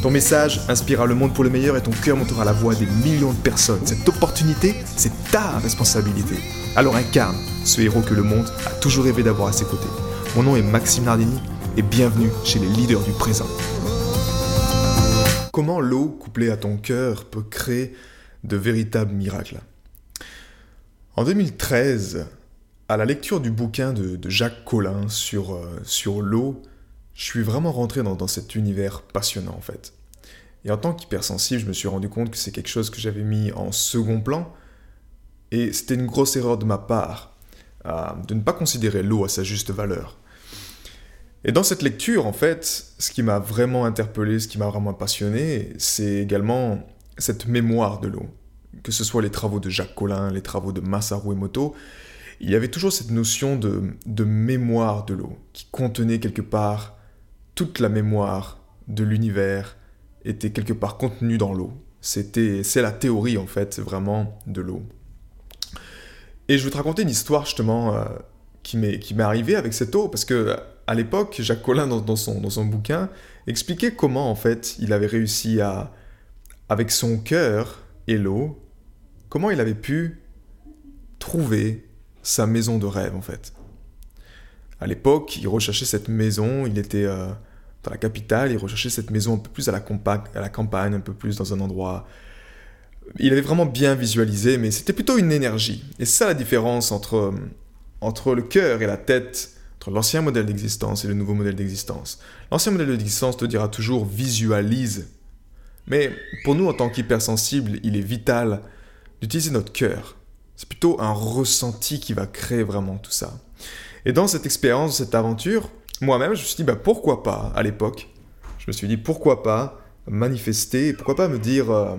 Ton message inspirera le monde pour le meilleur et ton cœur montera la voix des millions de personnes. Cette opportunité, c'est ta responsabilité. Alors incarne ce héros que le monde a toujours rêvé d'avoir à ses côtés. Mon nom est Maxime Nardini et bienvenue chez les leaders du présent. Comment l'eau couplée à ton cœur peut créer de véritables miracles? En 2013, à la lecture du bouquin de, Jacques Collin sur, euh, sur l'eau, je suis vraiment rentré dans, dans, cet univers passionnant en fait. Et en tant qu'hypersensible, je me suis rendu compte que c'est quelque chose que j'avais mis en second plan. Et c'était une grosse erreur de ma part euh, de ne pas considérer l'eau à sa juste valeur. Et dans cette lecture, en fait, ce qui m'a vraiment interpellé, ce qui m'a vraiment passionné, c'est également cette mémoire de l'eau. Que ce soit les travaux de Jacques Collin, les travaux de Masaru Emoto, il y avait toujours cette notion de, de mémoire de l'eau, qui contenait quelque part toute la mémoire de l'univers était quelque part contenue dans l'eau. C'était, c'est la théorie en fait vraiment de l'eau. Et je vais te raconter une histoire justement euh, qui m'est qui m'est arrivée avec cette eau parce que à l'époque Jacques Collin dans, son dans son bouquin expliquait comment en fait il avait réussi à avec son cœur et l'eau comment il avait pu trouver sa maison de rêve en fait. À l'époque, il recherchait cette maison, il était euh, la capitale, il recherchait cette maison un peu plus à la, campagne, un peu plus dans un endroit... Il avait vraiment bien visualisé, mais c'était plutôt une énergie. Et c'est ça la différence entre, entre le cœur et la tête, entre l'ancien modèle d'existence et le nouveau modèle d'existence. L'ancien modèle d'existence te dira toujours visualise. Mais pour nous, en tant qu'hypersensibles, il est vital d'utiliser notre cœur. C'est plutôt un ressenti qui va créer vraiment tout ça. Et dans cette expérience, cette aventure, moi-même, je me suis dit, bah, pourquoi pas, à l'époque, je me suis dit, pourquoi pas manifester, pourquoi pas me dire, euh,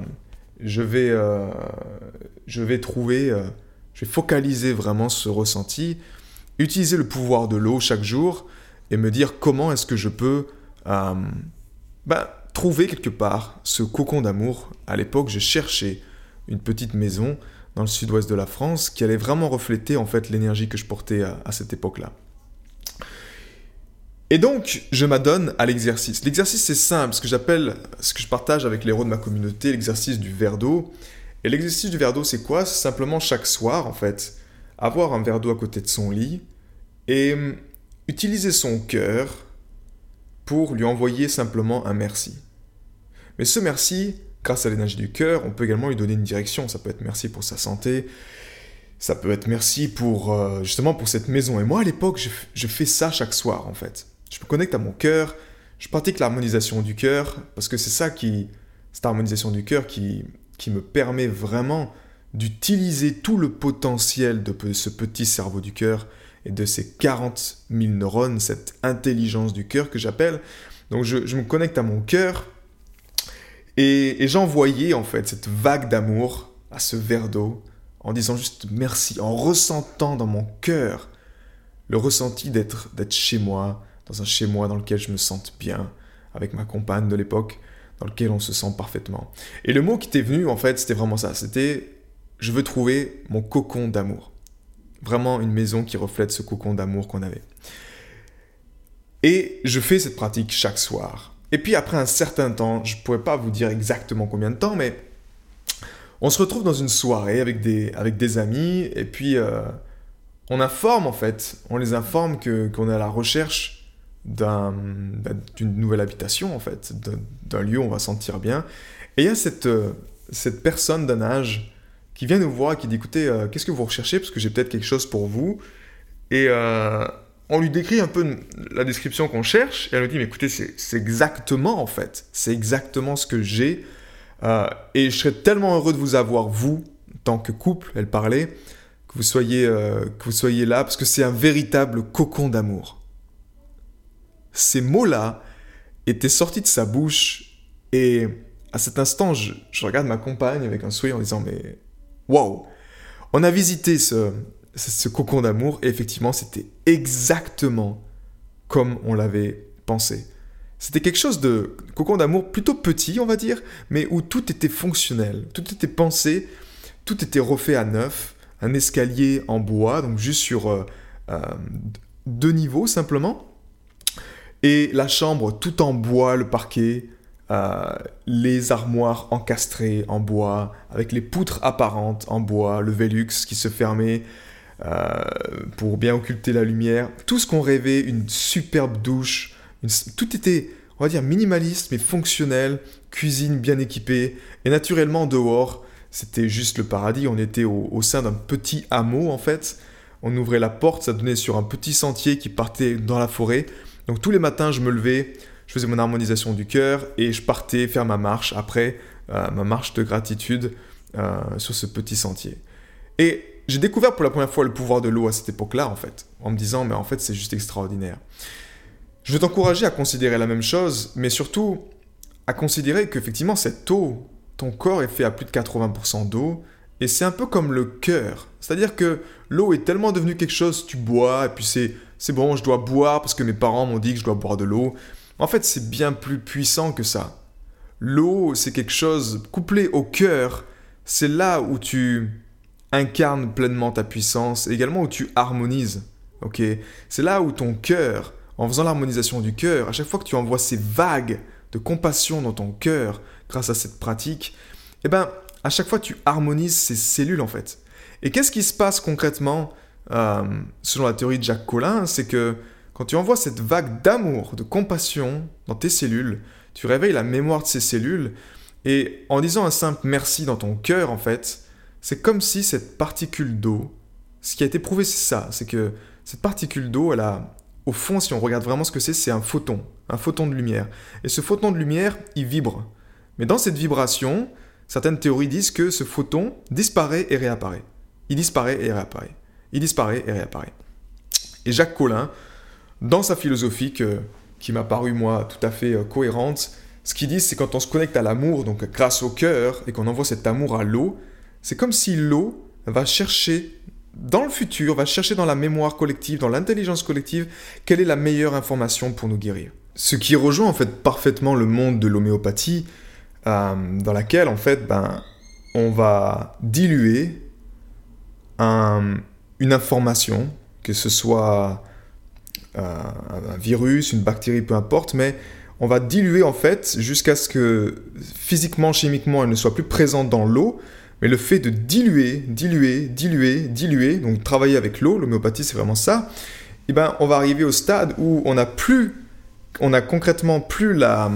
je, vais, euh, je vais trouver, euh, je vais focaliser vraiment ce ressenti, utiliser le pouvoir de l'eau chaque jour et me dire comment est-ce que je peux bah, trouver quelque part ce cocon d'amour. À l'époque, j'ai cherché une petite maison dans le sud-ouest de la France qui allait vraiment refléter en fait l'énergie que je portais à cette époque-là. Et donc, je m'adonne à l'exercice. L'exercice, c'est simple, ce que j'appelle, ce que je partage avec les héros de ma communauté, l'exercice du verre d'eau. Et l'exercice du verre d'eau, c'est quoi? C'est simplement chaque soir, en fait, avoir un verre d'eau à côté de son lit et hum, utiliser son cœur pour lui envoyer simplement un merci. Mais ce merci, grâce à l'énergie du cœur, on peut également lui donner une direction. Ça peut être merci pour sa santé, ça peut être merci pour euh, justement pour cette maison. Et moi, à l'époque, je, je fais ça chaque soir, en fait. Je me connecte à mon cœur, je pratique l'harmonisation du cœur, parce que c'est ça qui, cette harmonisation du cœur qui, qui me permet vraiment d'utiliser tout le potentiel de ce petit cerveau du cœur et de ces 40 000 neurones, cette intelligence du cœur que j'appelle. Donc je, me connecte à mon cœur et, et j'envoyais en fait cette vague d'amour à ce verre d'eau en disant juste merci, en ressentant dans mon cœur le ressenti d'être chez moi, dans un chez moi dans lequel je me sente bien, avec ma compagne de l'époque, dans lequel on se sent parfaitement. Et le mot qui t'est venu, en fait, c'était vraiment ça. C'était je veux trouver mon cocon d'amour. Vraiment une maison qui reflète ce cocon d'amour qu'on avait. Et je fais cette pratique chaque soir. Et puis après un certain temps, je ne pourrais pas vous dire exactement combien de temps, mais on se retrouve dans une soirée avec des, avec des amis, et puis euh, on informe en fait, on les informe qu'on est à la recherche d'une nouvelle habitation, en fait, d'un lieu où on va sentir bien. Et il y a cette, euh, cette personne d'un âge qui vient nous voir qui dit écoutez, euh, qu'est-ce que vous recherchez? Parce que j'ai peut-être quelque chose pour vous. Et euh, on lui décrit un peu la description qu'on cherche. Et elle nous dit mais écoutez, c'est exactement en fait, c'est exactement ce que j'ai. et je serais tellement heureux de vous avoir, vous, tant que couple, elle parlait, que vous soyez, que vous soyez là, parce que c'est un véritable cocon d'amour ces mots-là étaient sortis de sa bouche et à cet instant, je, regarde ma compagne avec un sourire en disant Mais waouh On a visité ce, cocon d'amour et effectivement, c'était exactement comme on l'avait pensé. C'était quelque chose de cocon d'amour plutôt petit, on va dire, mais où tout était fonctionnel, tout était pensé, tout était refait à neuf, un escalier en bois, donc juste sur euh, euh, deux niveaux simplement, et la chambre tout en bois, le parquet, euh, les armoires encastrées en bois, avec les poutres apparentes en bois, le Velux qui se fermait pour bien occulter la lumière, tout ce qu'on rêvait, une superbe douche, tout était, on va dire, minimaliste mais fonctionnel, cuisine bien équipée, et naturellement dehors, c'était juste le paradis. On était au, sein d'un petit hameau en fait. On ouvrait la porte, ça donnait sur un petit sentier qui partait dans la forêt. Donc tous les matins, je me levais, je faisais mon harmonisation du cœur et je partais faire ma marche après, euh, ma marche de gratitude euh, sur ce petit sentier. Et j'ai découvert pour la première fois le pouvoir de l'eau à cette époque-là en fait, en me disant mais en fait c'est juste extraordinaire. Je veux t'encourager à considérer la même chose, mais surtout à considérer qu'effectivement cette eau ton corps est fait à plus de 80% d'eau, et c'est un peu comme le cœur. C'est-à-dire que l'eau est tellement devenue quelque chose, tu bois, et puis c'est, c'est bon, je dois boire parce que mes parents m'ont dit que je dois boire de l'eau. En fait, c'est bien plus puissant que ça. L'eau, c'est quelque chose couplé au cœur, c'est là où tu incarnes pleinement ta puissance, et également où tu harmonises. Ok? C'est là où ton cœur, en faisant l'harmonisation du cœur, à chaque fois que tu envoies ces vagues de compassion dans ton cœur grâce à cette pratique, eh ben, à chaque fois, tu harmonises ces cellules en fait. Et qu'est-ce qui se passe concrètement euh, selon la théorie de Jacques Collin C'est que quand tu envoies cette vague d'amour, de compassion dans tes cellules, tu réveilles la mémoire de ces cellules et en disant un simple merci dans ton cœur, en fait, c'est comme si cette particule d'eau, ce qui a été prouvé, c'est ça, c'est que cette particule d'eau, elle a au fond, si on regarde vraiment ce que c'est, c'est un photon, un photon de lumière. Et ce photon de lumière, il vibre. Mais dans cette vibration, certaines théories disent que ce photon disparaît et réapparaît. Il disparaît et réapparaît. Il disparaît et réapparaît. Et Jacques Collin, dans sa philosophie qui m'a paru, moi, tout à fait euh, cohérente, ce qu'il dit, c'est quand on se connecte à l'amour, donc grâce au cœur, et qu'on envoie cet amour à l'eau, c'est comme si l'eau va chercher dans le futur, va chercher dans la mémoire collective, dans l'intelligence collective, quelle est la meilleure information pour nous guérir. Ce qui rejoint en fait parfaitement le monde de l'homéopathie, euh, dans laquelle en fait, ben, on va diluer une information, que ce soit euh, un virus, une bactérie, peu importe, mais on va diluer en fait jusqu'à ce que physiquement, chimiquement, elle ne soit plus présente dans l'eau, mais le fait de diluer, diluer, diluer, diluer, donc travailler avec l'eau, l'homéopathie c'est vraiment ça, eh ben, on va arriver au stade où on n'a plus, on a concrètement plus la,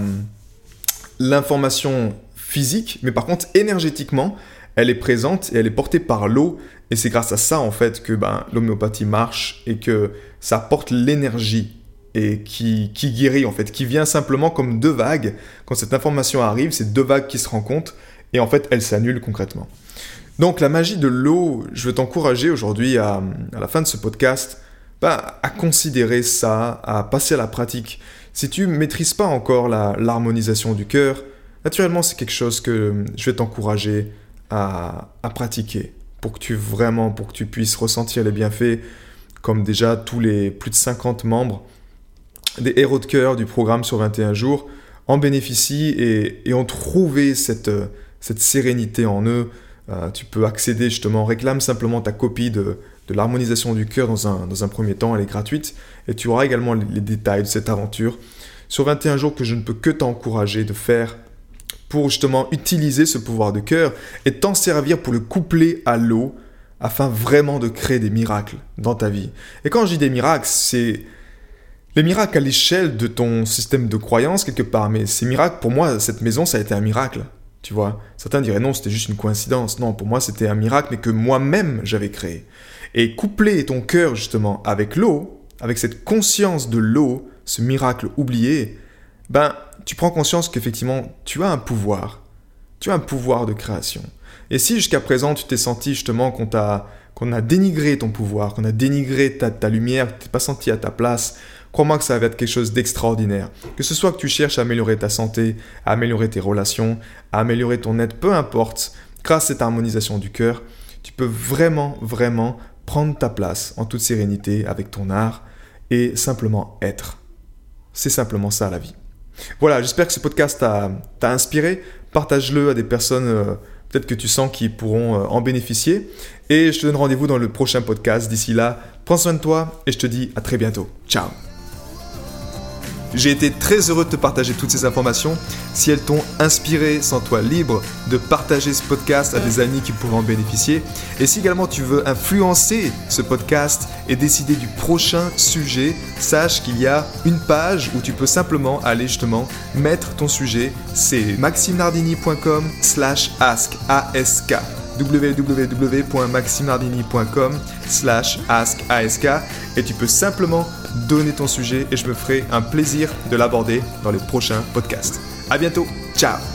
l'information physique, mais par contre énergétiquement, elle est présente et elle est portée par l'eau. Et c'est grâce à ça en fait que ben, l'homéopathie marche et que ça porte l'énergie et qui, qui guérit en fait, qui vient simplement comme deux vagues. Quand cette information arrive, c'est deux vagues qui se rencontrent et en fait, elle s'annule concrètement. Donc la magie de l'eau, je veux t'encourager aujourd'hui à, la fin de ce podcast bah, à considérer ça, à passer à la pratique. Si tu maîtrises pas encore l'harmonisation du cœur, naturellement c'est quelque chose que je vais t'encourager à, pratiquer pour que tu vraiment, pour que tu puisses ressentir les bienfaits, comme déjà tous les plus de 50 membres des héros de cœur du programme sur 21 jours en bénéficient et, ont trouvé cette cette sérénité en eux. Euh, tu peux accéder justement, réclame simplement ta copie de, l'harmonisation du cœur dans un, dans un premier temps, elle est gratuite, et tu auras également les, détails de cette aventure sur 21 jours que je ne peux que t'encourager de faire pour justement utiliser ce pouvoir de cœur et t'en servir pour le coupler à l'eau afin vraiment de créer des miracles dans ta vie. Et quand je dis des miracles, c'est les miracles à l'échelle de ton système de croyance quelque part, mais ces miracles, pour moi, cette maison, ça a été un miracle. Tu vois, certains diraient non, c'était juste une coïncidence. Non, pour moi, c'était un miracle, mais que moi-même j'avais créé. Et coupler ton cœur justement avec l'eau, avec cette conscience de l'eau, ce miracle oublié, ben, tu prends conscience qu'effectivement, tu as un pouvoir. Tu as un pouvoir de création. Et si jusqu'à présent, tu t'es senti justement qu'on t'a qu'on a dénigré ton pouvoir, qu'on a dénigré ta, ta lumière, tu t'es pas senti à ta place, crois-moi que ça va être quelque chose d'extraordinaire. Que ce soit que tu cherches à améliorer ta santé, à améliorer tes relations, à améliorer ton être, peu importe, grâce à cette harmonisation du cœur, tu peux vraiment, vraiment prendre ta place en toute sérénité avec ton art et simplement être. C'est simplement ça la vie. Voilà, j'espère que ce podcast t'a inspiré. Partage-le à des personnes euh, peut-être que tu sens qui pourront euh, en bénéficier. Et je te donne rendez-vous dans le prochain podcast. D'ici là, prends soin de toi et je te dis à très bientôt. Ciao j'ai été très heureux de te partager toutes ces informations. Si elles t'ont inspiré, sens-toi libre de partager ce podcast à des amis qui pourraient en bénéficier. Et si également tu veux influencer ce podcast et décider du prochain sujet, sache qu'il y a une page où tu peux simplement aller justement mettre ton sujet. C'est maximenardini.com slash ask www.maximardini.com slash ask et tu peux simplement donner ton sujet et je me ferai un plaisir de l'aborder dans les prochains podcasts. À bientôt, ciao